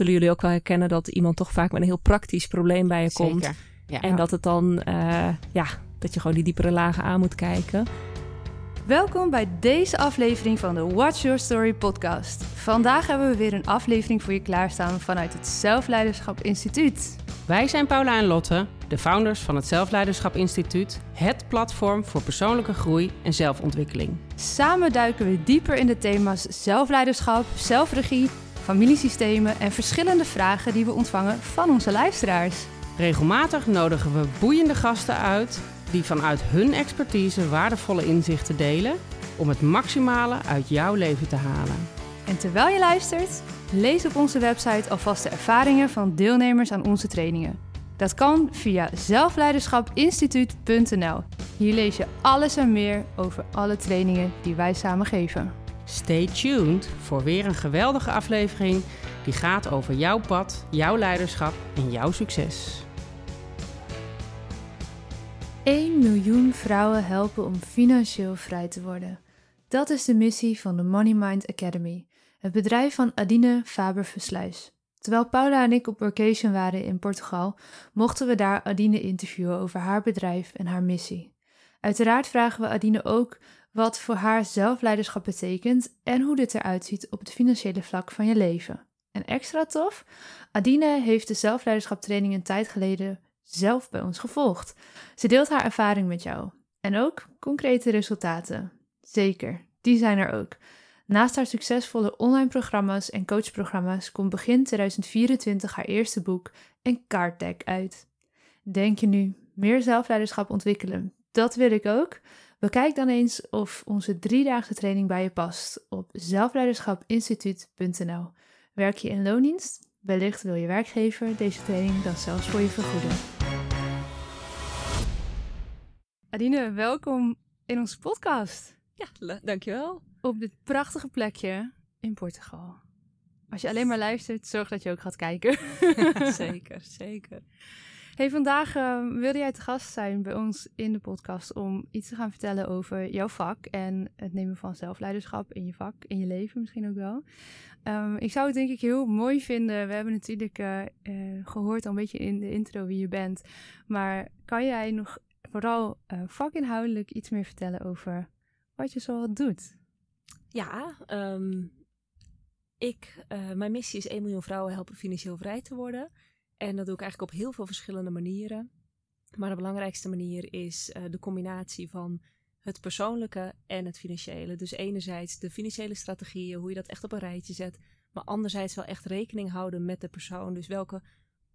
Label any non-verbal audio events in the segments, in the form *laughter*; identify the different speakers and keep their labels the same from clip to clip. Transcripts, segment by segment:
Speaker 1: zullen jullie ook wel herkennen dat iemand toch vaak met een heel praktisch probleem bij je komt.
Speaker 2: Zeker. Ja.
Speaker 1: En dat het dan, eh, ja, dat je gewoon die diepere lagen aan moet kijken.
Speaker 3: Welkom bij deze aflevering van de Watch Your Story podcast. Vandaag hebben we weer een aflevering voor je klaarstaan vanuit het Zelfleiderschap Instituut.
Speaker 2: Wij zijn Paula en Lotte, de founders van het Zelfleiderschap Instituut, het platform voor persoonlijke groei en zelfontwikkeling.
Speaker 3: Samen duiken we dieper in de thema's zelfleiderschap, zelfregie, familiesystemen en verschillende vragen die we ontvangen van onze luisteraars.
Speaker 2: Regelmatig nodigen we boeiende gasten uit die vanuit hun expertise waardevolle inzichten delen om het maximale uit jouw leven te halen.
Speaker 3: En terwijl je luistert, lees op onze website alvast de ervaringen van deelnemers aan onze trainingen. Dat kan via zelfleiderschapinstituut.nl. Hier lees je alles en meer over alle trainingen die wij samen geven.
Speaker 2: Stay tuned voor weer een geweldige aflevering die gaat over jouw pad, jouw leiderschap en jouw succes.
Speaker 3: 1 miljoen vrouwen helpen om financieel vrij te worden. Dat is de missie van de Money Mind Academy, het bedrijf van Adine Faber-Versluis. Terwijl Paula en ik op vacation waren in Portugal, mochten we daar Adine interviewen over haar bedrijf en haar missie. Uiteraard vragen we Adine ook wat voor haar zelfleiderschap betekent en hoe dit eruit ziet op het financiële vlak van je leven. En extra tof, Adine heeft de zelfleiderschap training een tijd geleden zelf bij ons gevolgd. Ze deelt haar ervaring met jou en ook concrete resultaten. Zeker, die zijn er ook. Naast haar succesvolle online programma's en coachprogramma's komt begin 2024 haar eerste boek en Card Deck uit. Denk je nu meer zelfleiderschap ontwikkelen? Dat wil ik ook. Bekijk dan eens of onze driedaagse training bij je past op zelfleiderschapinstituut.nl. Werk je in loondienst? Wellicht wil je werkgever deze training dan zelfs voor je vergoeden. Adine, welkom in onze podcast.
Speaker 1: Ja, dankjewel.
Speaker 3: Op dit prachtige plekje in Portugal. Als je alleen maar luistert, zorg dat je ook gaat kijken. *laughs*
Speaker 1: zeker, *laughs* zeker.
Speaker 3: Hey, vandaag uh, wilde jij te gast zijn bij ons in de podcast om iets te gaan vertellen over jouw vak en het nemen van zelfleiderschap in je vak, in je leven misschien ook wel. Um, ik zou het denk ik heel mooi vinden. We hebben natuurlijk uh, uh, gehoord al een beetje in de intro wie je bent. Maar kan jij nog vooral vakinhoudelijk iets meer vertellen over wat je zo doet?
Speaker 1: Ja, um, ik, mijn missie is 1 miljoen vrouwen helpen financieel vrij te worden. En dat doe ik eigenlijk op heel veel verschillende manieren. Maar de belangrijkste manier is uh, de combinatie van het persoonlijke en het financiële. Dus enerzijds de financiële strategieën, hoe je dat echt op een rijtje zet. Maar anderzijds wel echt rekening houden met de persoon. Dus welke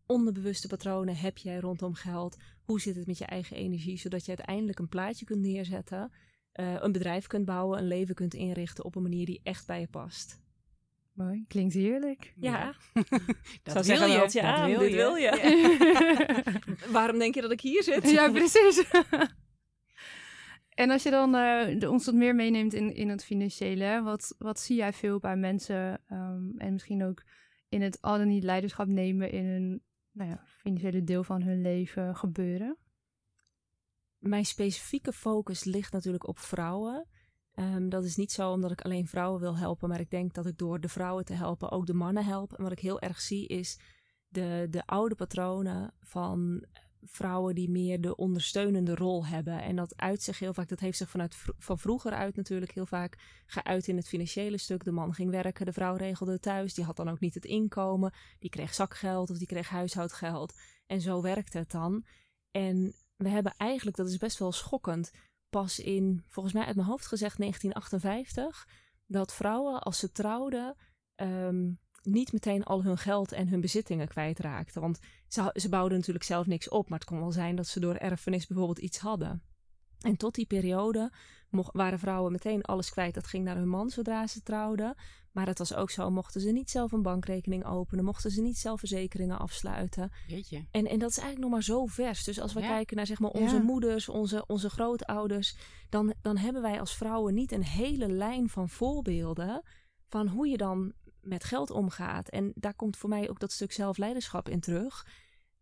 Speaker 1: onderbewuste patronen heb jij rondom geld? Hoe zit het met je eigen energie? Zodat je uiteindelijk een plaatje kunt neerzetten. Uh, een bedrijf kunt bouwen, een leven kunt inrichten op een manier die echt bij je past.
Speaker 3: Mooi, klinkt heerlijk.
Speaker 1: Ja, *laughs*
Speaker 2: dat
Speaker 1: wil
Speaker 2: je.
Speaker 1: Ja,
Speaker 2: dat wil
Speaker 1: dit
Speaker 2: je.
Speaker 1: wil je. *laughs* *laughs* Waarom denk je dat ik hier zit?
Speaker 3: Ja, precies. en als je dan uh, ons wat meer meeneemt in, in het financiële, wat, wat zie jij veel bij mensen um, en misschien ook in het al dan niet leiderschap nemen in een nou ja, financiële deel van hun leven gebeuren?
Speaker 1: Mijn specifieke focus ligt natuurlijk op vrouwen. Um, dat is niet zo omdat ik alleen vrouwen wil helpen, maar ik denk dat ik door de vrouwen te helpen ook de mannen help. En wat ik heel erg zie is de, de oude patronen van vrouwen die meer de ondersteunende rol hebben. En dat uit zich heel vaak, dat heeft zich vanuit van vroeger uit natuurlijk heel vaak geuit in het financiële stuk. De man ging werken, de vrouw regelde thuis, die had dan ook niet het inkomen, die kreeg zakgeld of die kreeg huishoudgeld. En zo werkte het dan. En we hebben eigenlijk, dat is best wel schokkend, pas in, volgens mij uit mijn hoofd gezegd, 1958, dat vrouwen als ze trouwden um, niet meteen al hun geld en hun bezittingen kwijtraakten. Want ze, ze bouwden natuurlijk zelf niks op, maar het kon wel zijn dat ze door erfenis bijvoorbeeld iets hadden. En tot die periode mocht, waren vrouwen meteen alles kwijt. Dat ging naar hun man zodra ze trouwden. Maar het was ook zo, mochten ze niet zelf een bankrekening openen, mochten ze niet zelf verzekeringen afsluiten.
Speaker 2: Jeetje.
Speaker 1: En, en dat is eigenlijk nog maar zo vers. Dus als we
Speaker 2: Ja.
Speaker 1: kijken naar zeg maar, onze
Speaker 3: Ja.
Speaker 1: moeders, onze, onze grootouders, dan, dan hebben wij als vrouwen niet een hele lijn van voorbeelden van hoe je dan met geld omgaat. En daar komt voor mij ook dat stuk zelfleiderschap in terug.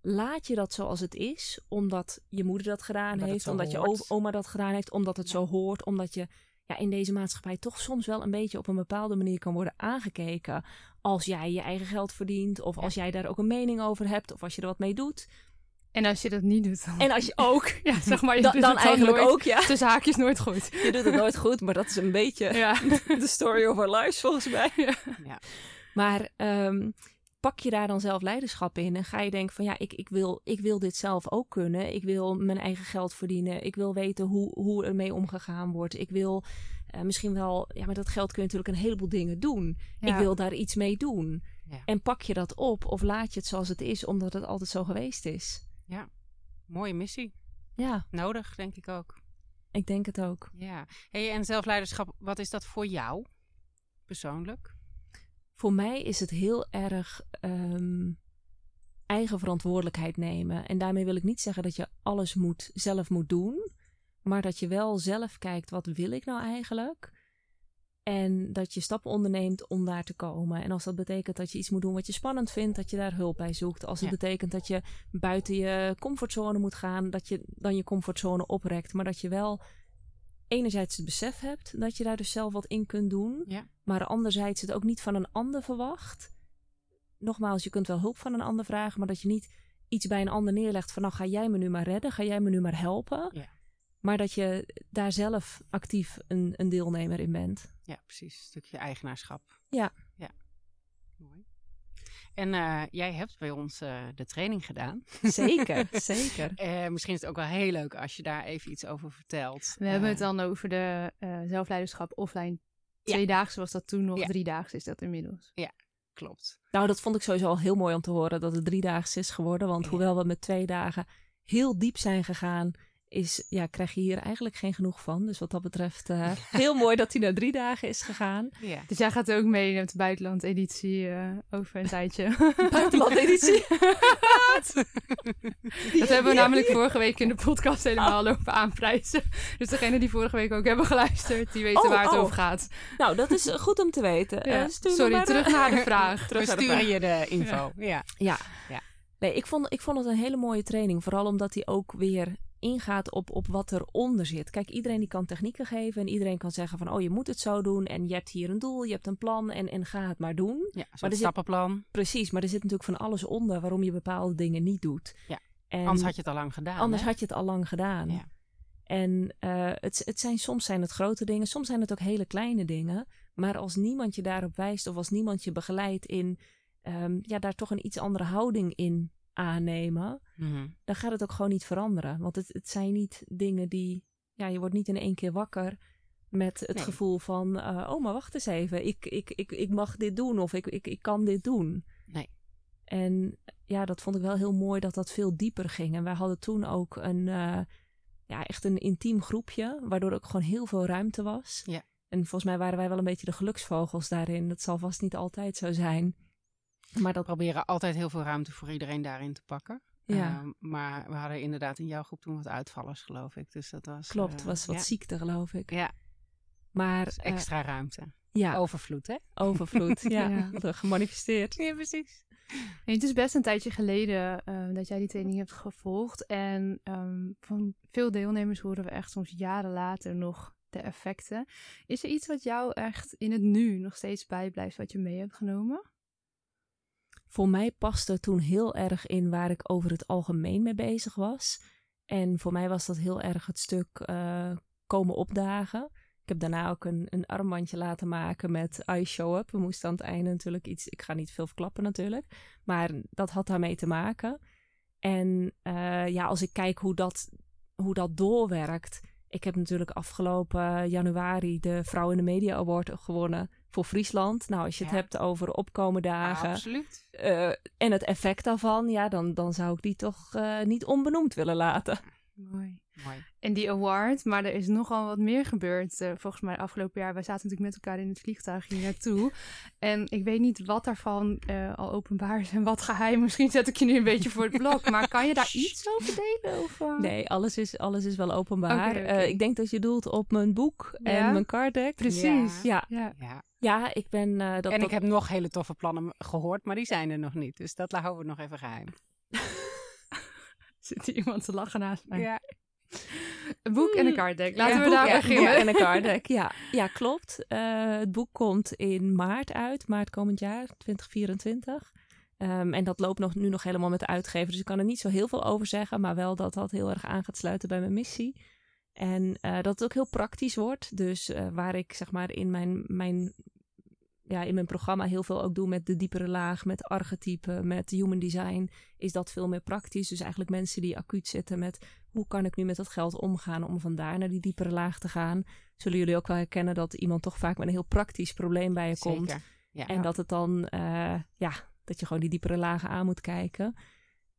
Speaker 1: Laat je dat zoals het is, omdat je moeder dat gedaan
Speaker 2: Omdat
Speaker 1: heeft, omdat je
Speaker 2: hoort.
Speaker 1: oma dat gedaan heeft, omdat het zo hoort, omdat je ja, in deze maatschappij toch soms wel een beetje op een bepaalde manier kan worden aangekeken als jij je eigen geld verdient, of als jij daar ook een mening over hebt, of als je er wat mee doet.
Speaker 3: En als je dat niet doet, dan...
Speaker 1: En als je ook, *laughs*
Speaker 3: ja, zeg maar, je
Speaker 1: da-
Speaker 3: doet
Speaker 1: dan
Speaker 3: het
Speaker 1: eigenlijk
Speaker 3: nooit.
Speaker 1: ook, ja.
Speaker 3: Tussen haakjes nooit goed.
Speaker 1: Je doet het nooit goed, maar dat is een beetje
Speaker 3: Ja. *laughs*
Speaker 1: de story of our lives volgens mij.
Speaker 2: Ja.
Speaker 1: Maar ehm, pak je daar dan zelf leiderschap in en ga je denken van ja, ik, ik, wil, ik wil dit zelf ook kunnen. Ik wil mijn eigen geld verdienen. Ik wil weten hoe, hoe ermee omgegaan wordt. Ik wil eh, misschien wel, ja, met dat geld kun je natuurlijk een heleboel dingen doen.
Speaker 3: Ja.
Speaker 1: Ik wil daar iets mee doen.
Speaker 2: Ja.
Speaker 1: En pak je dat op of laat je het zoals het is, omdat het altijd zo geweest is.
Speaker 2: Mooie missie.
Speaker 1: Ja,
Speaker 2: Nodig, denk ik ook.
Speaker 1: ik denk het ook.
Speaker 2: Ja. Hey, en zelfleiderschap, wat is dat voor jou persoonlijk?
Speaker 1: Voor mij is het heel erg ehm, eigen verantwoordelijkheid nemen. En daarmee wil ik niet zeggen dat je alles moet, zelf moet doen. Maar dat je wel zelf kijkt, wat wil ik nou eigenlijk? En dat je stappen onderneemt om daar te komen. En als dat betekent dat je iets moet doen wat je spannend vindt, dat je daar hulp bij zoekt. Als het
Speaker 2: Ja.
Speaker 1: betekent dat je buiten je comfortzone moet gaan, dat je dan je comfortzone oprekt. Maar dat je wel enerzijds het besef hebt dat je daar dus zelf wat in kunt doen.
Speaker 2: Ja.
Speaker 1: Maar anderzijds het ook niet van een ander verwacht. Nogmaals, je kunt wel hulp van een ander vragen, maar dat je niet iets bij een ander neerlegt van nou ga jij me nu maar redden, ga jij me nu maar helpen.
Speaker 2: Ja.
Speaker 1: Maar dat je daar zelf actief een, een deelnemer in bent.
Speaker 2: Ja, precies. Een stukje eigenaarschap.
Speaker 1: Ja.
Speaker 2: Ja. Mooi. En eh, jij hebt bij ons eh, de training gedaan.
Speaker 1: Zeker, *laughs* zeker.
Speaker 2: Eh, misschien is het ook wel heel leuk als je daar even iets over vertelt.
Speaker 3: We hebben het dan over de eh, zelfleiderschap offline.
Speaker 2: Ja.
Speaker 3: Tweedaagse was dat toen nog,
Speaker 2: Ja.
Speaker 3: driedaags is dat inmiddels.
Speaker 2: Klopt.
Speaker 1: Nou, dat vond ik sowieso al heel mooi om te horen dat het driedaags is geworden. Want
Speaker 2: Ja.
Speaker 1: hoewel we met twee dagen heel diep zijn gegaan, is, ja, krijg je hier eigenlijk geen genoeg van. Dus wat dat betreft, eh, *laughs* heel mooi dat hij naar drie dagen is gegaan.
Speaker 2: Ja.
Speaker 3: Dus jij gaat ook mee met de buitenland-editie eh, over een tijdje. *laughs*
Speaker 1: Buitenland-editie. *laughs*
Speaker 3: Dat hebben we namelijk vorige week in de podcast helemaal lopen aanprijzen. Dus degene die vorige week ook hebben geluisterd, die weten
Speaker 1: Oh,
Speaker 3: waar het
Speaker 1: oh.
Speaker 3: over gaat.
Speaker 1: Nou, dat is goed om te weten.
Speaker 3: Ja.
Speaker 1: Eh,
Speaker 3: Sorry,
Speaker 1: maar,
Speaker 3: terug naar de vraag.
Speaker 1: terug
Speaker 2: We
Speaker 1: naar de
Speaker 2: sturen
Speaker 1: vraag.
Speaker 2: je de info. Ja.
Speaker 1: Ja.
Speaker 2: Ja.
Speaker 1: Nee, ik vond, ik vond het een hele mooie training. Vooral omdat hij ook weer ingaat op, op wat eronder zit. Kijk, iedereen die kan technieken geven en iedereen kan zeggen van... oh, je moet het zo doen en je hebt hier een doel, je hebt een plan en, en ga het maar doen.
Speaker 2: Ja,
Speaker 1: er
Speaker 2: zo'n
Speaker 1: zit-
Speaker 2: stappenplan.
Speaker 1: Precies, maar er zit natuurlijk van alles onder waarom je bepaalde dingen niet doet.
Speaker 2: Ja,
Speaker 1: En
Speaker 2: Anders had je het al lang gedaan.
Speaker 1: anders
Speaker 2: hè?
Speaker 1: had je het al lang gedaan.
Speaker 2: Ja.
Speaker 1: En eh, het, het zijn, soms zijn het grote dingen, soms zijn het ook hele kleine dingen. Maar als niemand je daarop wijst of als niemand je begeleidt in ehm, ja, daar toch een iets andere houding in aannemen,
Speaker 2: Mhm.
Speaker 1: dan gaat het ook gewoon niet veranderen. Want het, het zijn niet dingen die, ja, je wordt niet in één keer wakker met het
Speaker 2: Nee.
Speaker 1: gevoel van, eh, oh, maar wacht eens even, ik, ik, ik, ik mag dit doen of ik, ik, ik kan dit doen.
Speaker 2: Nee.
Speaker 1: En ja, dat vond ik wel heel mooi dat dat veel dieper ging. En wij hadden toen ook een, eh, ja, echt een intiem groepje, waardoor ook gewoon heel veel ruimte was.
Speaker 2: Ja.
Speaker 1: En volgens mij waren wij wel een beetje de geluksvogels daarin. Dat zal vast niet altijd zo zijn. Maar dat,
Speaker 2: proberen altijd heel veel ruimte voor iedereen daarin te pakken.
Speaker 1: ja,
Speaker 2: Ehm, maar we hadden inderdaad in jouw groep toen wat uitvallers, geloof ik. Dus dat was.
Speaker 1: klopt,
Speaker 2: eh,
Speaker 1: was wat
Speaker 2: ja.
Speaker 1: ziekte, geloof ik.
Speaker 2: Ja,
Speaker 1: Maar
Speaker 2: dus
Speaker 1: eh,
Speaker 2: extra ruimte.
Speaker 1: ja,
Speaker 2: Overvloed, hè?
Speaker 1: overvloed. *laughs* ja,
Speaker 3: Ja. *laughs*
Speaker 1: gemanifesteerd.
Speaker 2: Ja, precies.
Speaker 3: Nee, het is best een tijdje geleden eh, dat jij die training hebt gevolgd. En ehm, van veel deelnemers horen we echt soms jaren later nog de effecten. Is er iets wat jou echt in het nu nog steeds bijblijft, wat je mee hebt genomen?
Speaker 1: Voor mij paste toen heel erg in waar ik over het algemeen mee bezig was. En voor mij was dat heel erg het stuk eh, komen opdagen. Ik heb daarna ook een, een armbandje laten maken met I show up. We moesten aan het einde natuurlijk iets. Ik ga niet veel verklappen natuurlijk. Maar dat had daarmee te maken. En eh, ja, als ik kijk hoe dat, hoe dat doorwerkt. Ik heb natuurlijk afgelopen januari de Vrouw in de Media Award gewonnen voor Friesland. Nou, als je het
Speaker 2: Ja.
Speaker 1: hebt over opkomen dagen
Speaker 2: Absoluut.
Speaker 1: eh, en het effect daarvan, ja, dan, dan zou ik die toch eh, niet onbenoemd willen laten.
Speaker 3: Mooi.
Speaker 2: Mooi.
Speaker 3: En die award, maar er is nogal wat meer gebeurd. eh, volgens mij afgelopen jaar. Wij zaten natuurlijk met elkaar in het vliegtuig hier naartoe. En ik weet niet wat daarvan eh, al openbaar is en wat geheim. Misschien zet ik je nu een beetje voor het blok. Maar kan je daar *laughs* iets over delen? Of, eh?
Speaker 1: Nee, alles is, alles is wel openbaar. Eh, ik denk dat je doelt op mijn boek
Speaker 3: Ja?
Speaker 1: en mijn card deck.
Speaker 3: Precies.
Speaker 1: Ja,
Speaker 3: ja.
Speaker 2: Ja.
Speaker 1: ja ik ben... eh, dat,
Speaker 2: en
Speaker 1: dat-
Speaker 2: ik heb nog hele toffe plannen gehoord, maar die zijn er nog niet. Dus dat houden we nog even geheim. *laughs*
Speaker 3: Zit hier iemand te lachen naast mij?
Speaker 2: Ja.
Speaker 3: Een boek en een card deck. Laten
Speaker 1: Ja,
Speaker 3: we
Speaker 1: boek-
Speaker 3: daar
Speaker 1: ja,
Speaker 3: beginnen.
Speaker 1: boek en een card deck, ja. Ja, klopt. Eh, het boek komt in maart uit, maart komend jaar, 2024. Ehm, en dat loopt nog, nu nog helemaal met de uitgever. Dus ik kan er niet zo heel veel over zeggen. Maar wel dat dat heel erg aan gaat sluiten bij mijn missie. En eh, dat het ook heel praktisch wordt. Dus eh, waar ik zeg maar in mijn, mijn, ja, in mijn programma heel veel ook doe met de diepere laag, met archetypen, met human design, is dat veel meer praktisch. Dus eigenlijk mensen die acuut zitten met hoe kan ik nu met dat geld omgaan om vandaar naar die diepere laag te gaan. Zullen jullie ook wel herkennen dat iemand toch vaak met een heel praktisch probleem bij je komt.
Speaker 2: Zeker. Ja.
Speaker 1: En dat het dan, eh, ja, dat je gewoon die diepere lagen aan moet kijken.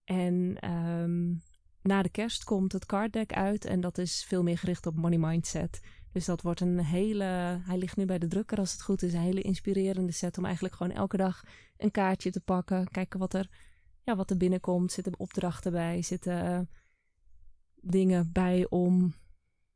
Speaker 1: En ehm, na de kerst komt het card deck uit en dat is veel meer gericht op money mindset. Dus dat wordt een hele, hij ligt nu bij de drukker als het goed is, een hele inspirerende set om eigenlijk gewoon elke dag een kaartje te pakken. Kijken wat er, ja, wat er binnenkomt. Zitten opdrachten bij, zitten dingen bij om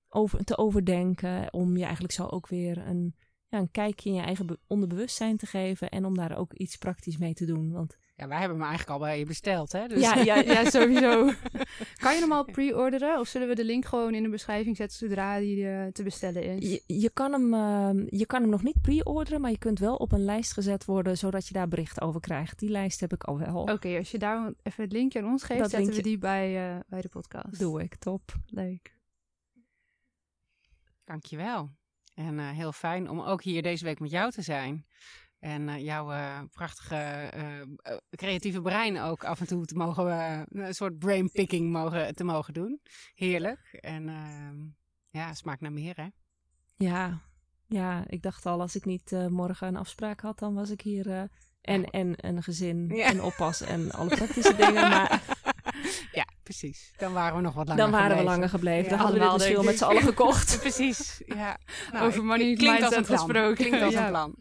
Speaker 1: over, te overdenken. Om je eigenlijk zo ook weer een, ja, een kijkje in je eigen be- onderbewustzijn te geven. En om daar ook iets praktisch mee te doen. Want
Speaker 2: ja, wij hebben hem eigenlijk al bij je besteld, hè? Dus
Speaker 1: ja, ja,
Speaker 3: Ja, *laughs* sowieso. *laughs* kan je hem al pre-orderen? Of zullen we de link gewoon in de beschrijving zetten zodra die eh, te bestellen is?
Speaker 1: je, je, kan hem, ehm, je kan hem nog niet pre-orderen. Maar je kunt wel op een lijst gezet worden. Zodat je daar bericht over krijgt. Die lijst heb ik al wel.
Speaker 3: Oké, als je daar even het linkje aan ons geeft,
Speaker 1: Dat
Speaker 3: zetten
Speaker 1: linkje-
Speaker 3: we die bij, eh, bij de podcast.
Speaker 1: Doe ik, top.
Speaker 3: Leuk.
Speaker 2: Dankjewel. En eh, heel fijn om ook hier deze week met jou te zijn. En eh, jouw eh, prachtige eh, creatieve brein ook af en toe te mogen, een soort brainpicking mogen, te mogen doen. Heerlijk. En ehm, ja, smaakt naar meer, hè?
Speaker 1: Ja, ja, ik dacht al, als ik niet eh, morgen een afspraak had, dan was ik hier. eh, en, en een gezin
Speaker 2: Ja.
Speaker 1: en oppas en alle praktische dingen. Maar *laughs*
Speaker 2: ja, precies. Dan waren we nog wat langer
Speaker 1: dan waren we
Speaker 2: gebleven.
Speaker 1: langer gebleven.
Speaker 2: Ja,
Speaker 1: dan hadden we dit dus veel
Speaker 3: denk
Speaker 1: met z'n allen *laughs* gekocht.
Speaker 2: Precies, ja. *laughs* Nou,
Speaker 3: Over money
Speaker 2: klinkt als een
Speaker 3: mindset
Speaker 2: plan.
Speaker 3: gesproken.
Speaker 2: Klinkt als
Speaker 3: Ja.
Speaker 2: een plan.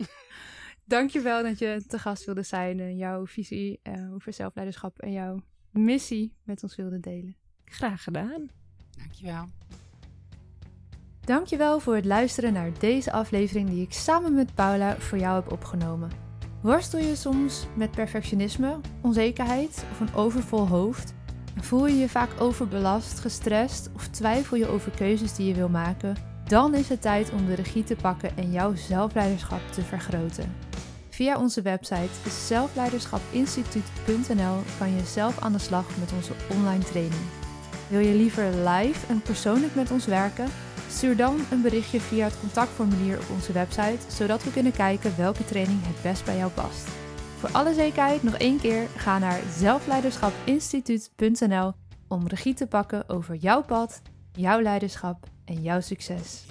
Speaker 3: Dankjewel dat je te gast wilde zijn en jouw visie eh, over zelfleiderschap en jouw missie met ons wilde delen.
Speaker 1: Graag gedaan.
Speaker 2: Dankjewel.
Speaker 3: Dankjewel voor het luisteren naar deze aflevering die ik samen met Paula voor jou heb opgenomen. Worstel je soms met perfectionisme, onzekerheid of een overvol hoofd? Voel je je vaak overbelast, gestrest of twijfel je over keuzes die je wil maken? Dan is het tijd om de regie te pakken en jouw zelfleiderschap te vergroten. Via onze website zelfleiderschapinstituut.nl kan je zelf aan de slag met onze online training. Wil je liever live en persoonlijk met ons werken? Stuur dan een berichtje via het contactformulier op onze website, zodat we kunnen kijken welke training het best bij jou past. Voor alle zekerheid nog één keer, ga naar zelfleiderschapinstituut.nl om regie te pakken over jouw pad, jouw leiderschap en jouw succes.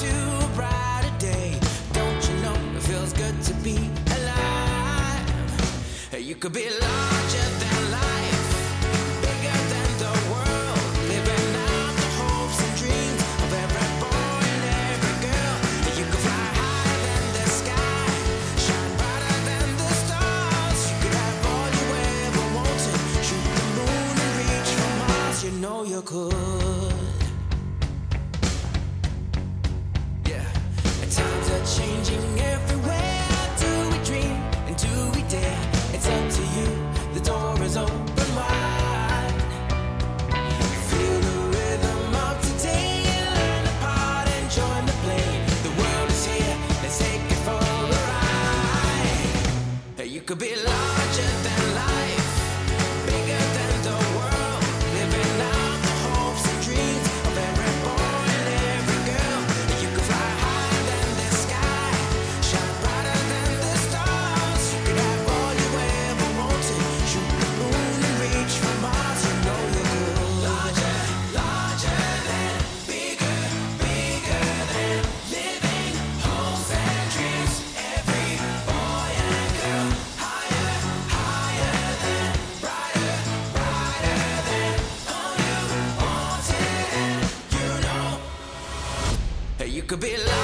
Speaker 4: To bright a day. Don't you know? It feels good to be alive? You could be larger Yeah, and times are changing everywhere. Do we dream and do we dare? It's up to you. The door is open wide. Feel the rhythm of today. Learn the part and join the play. The world is here. Let's take it for a ride. You could be larger could be like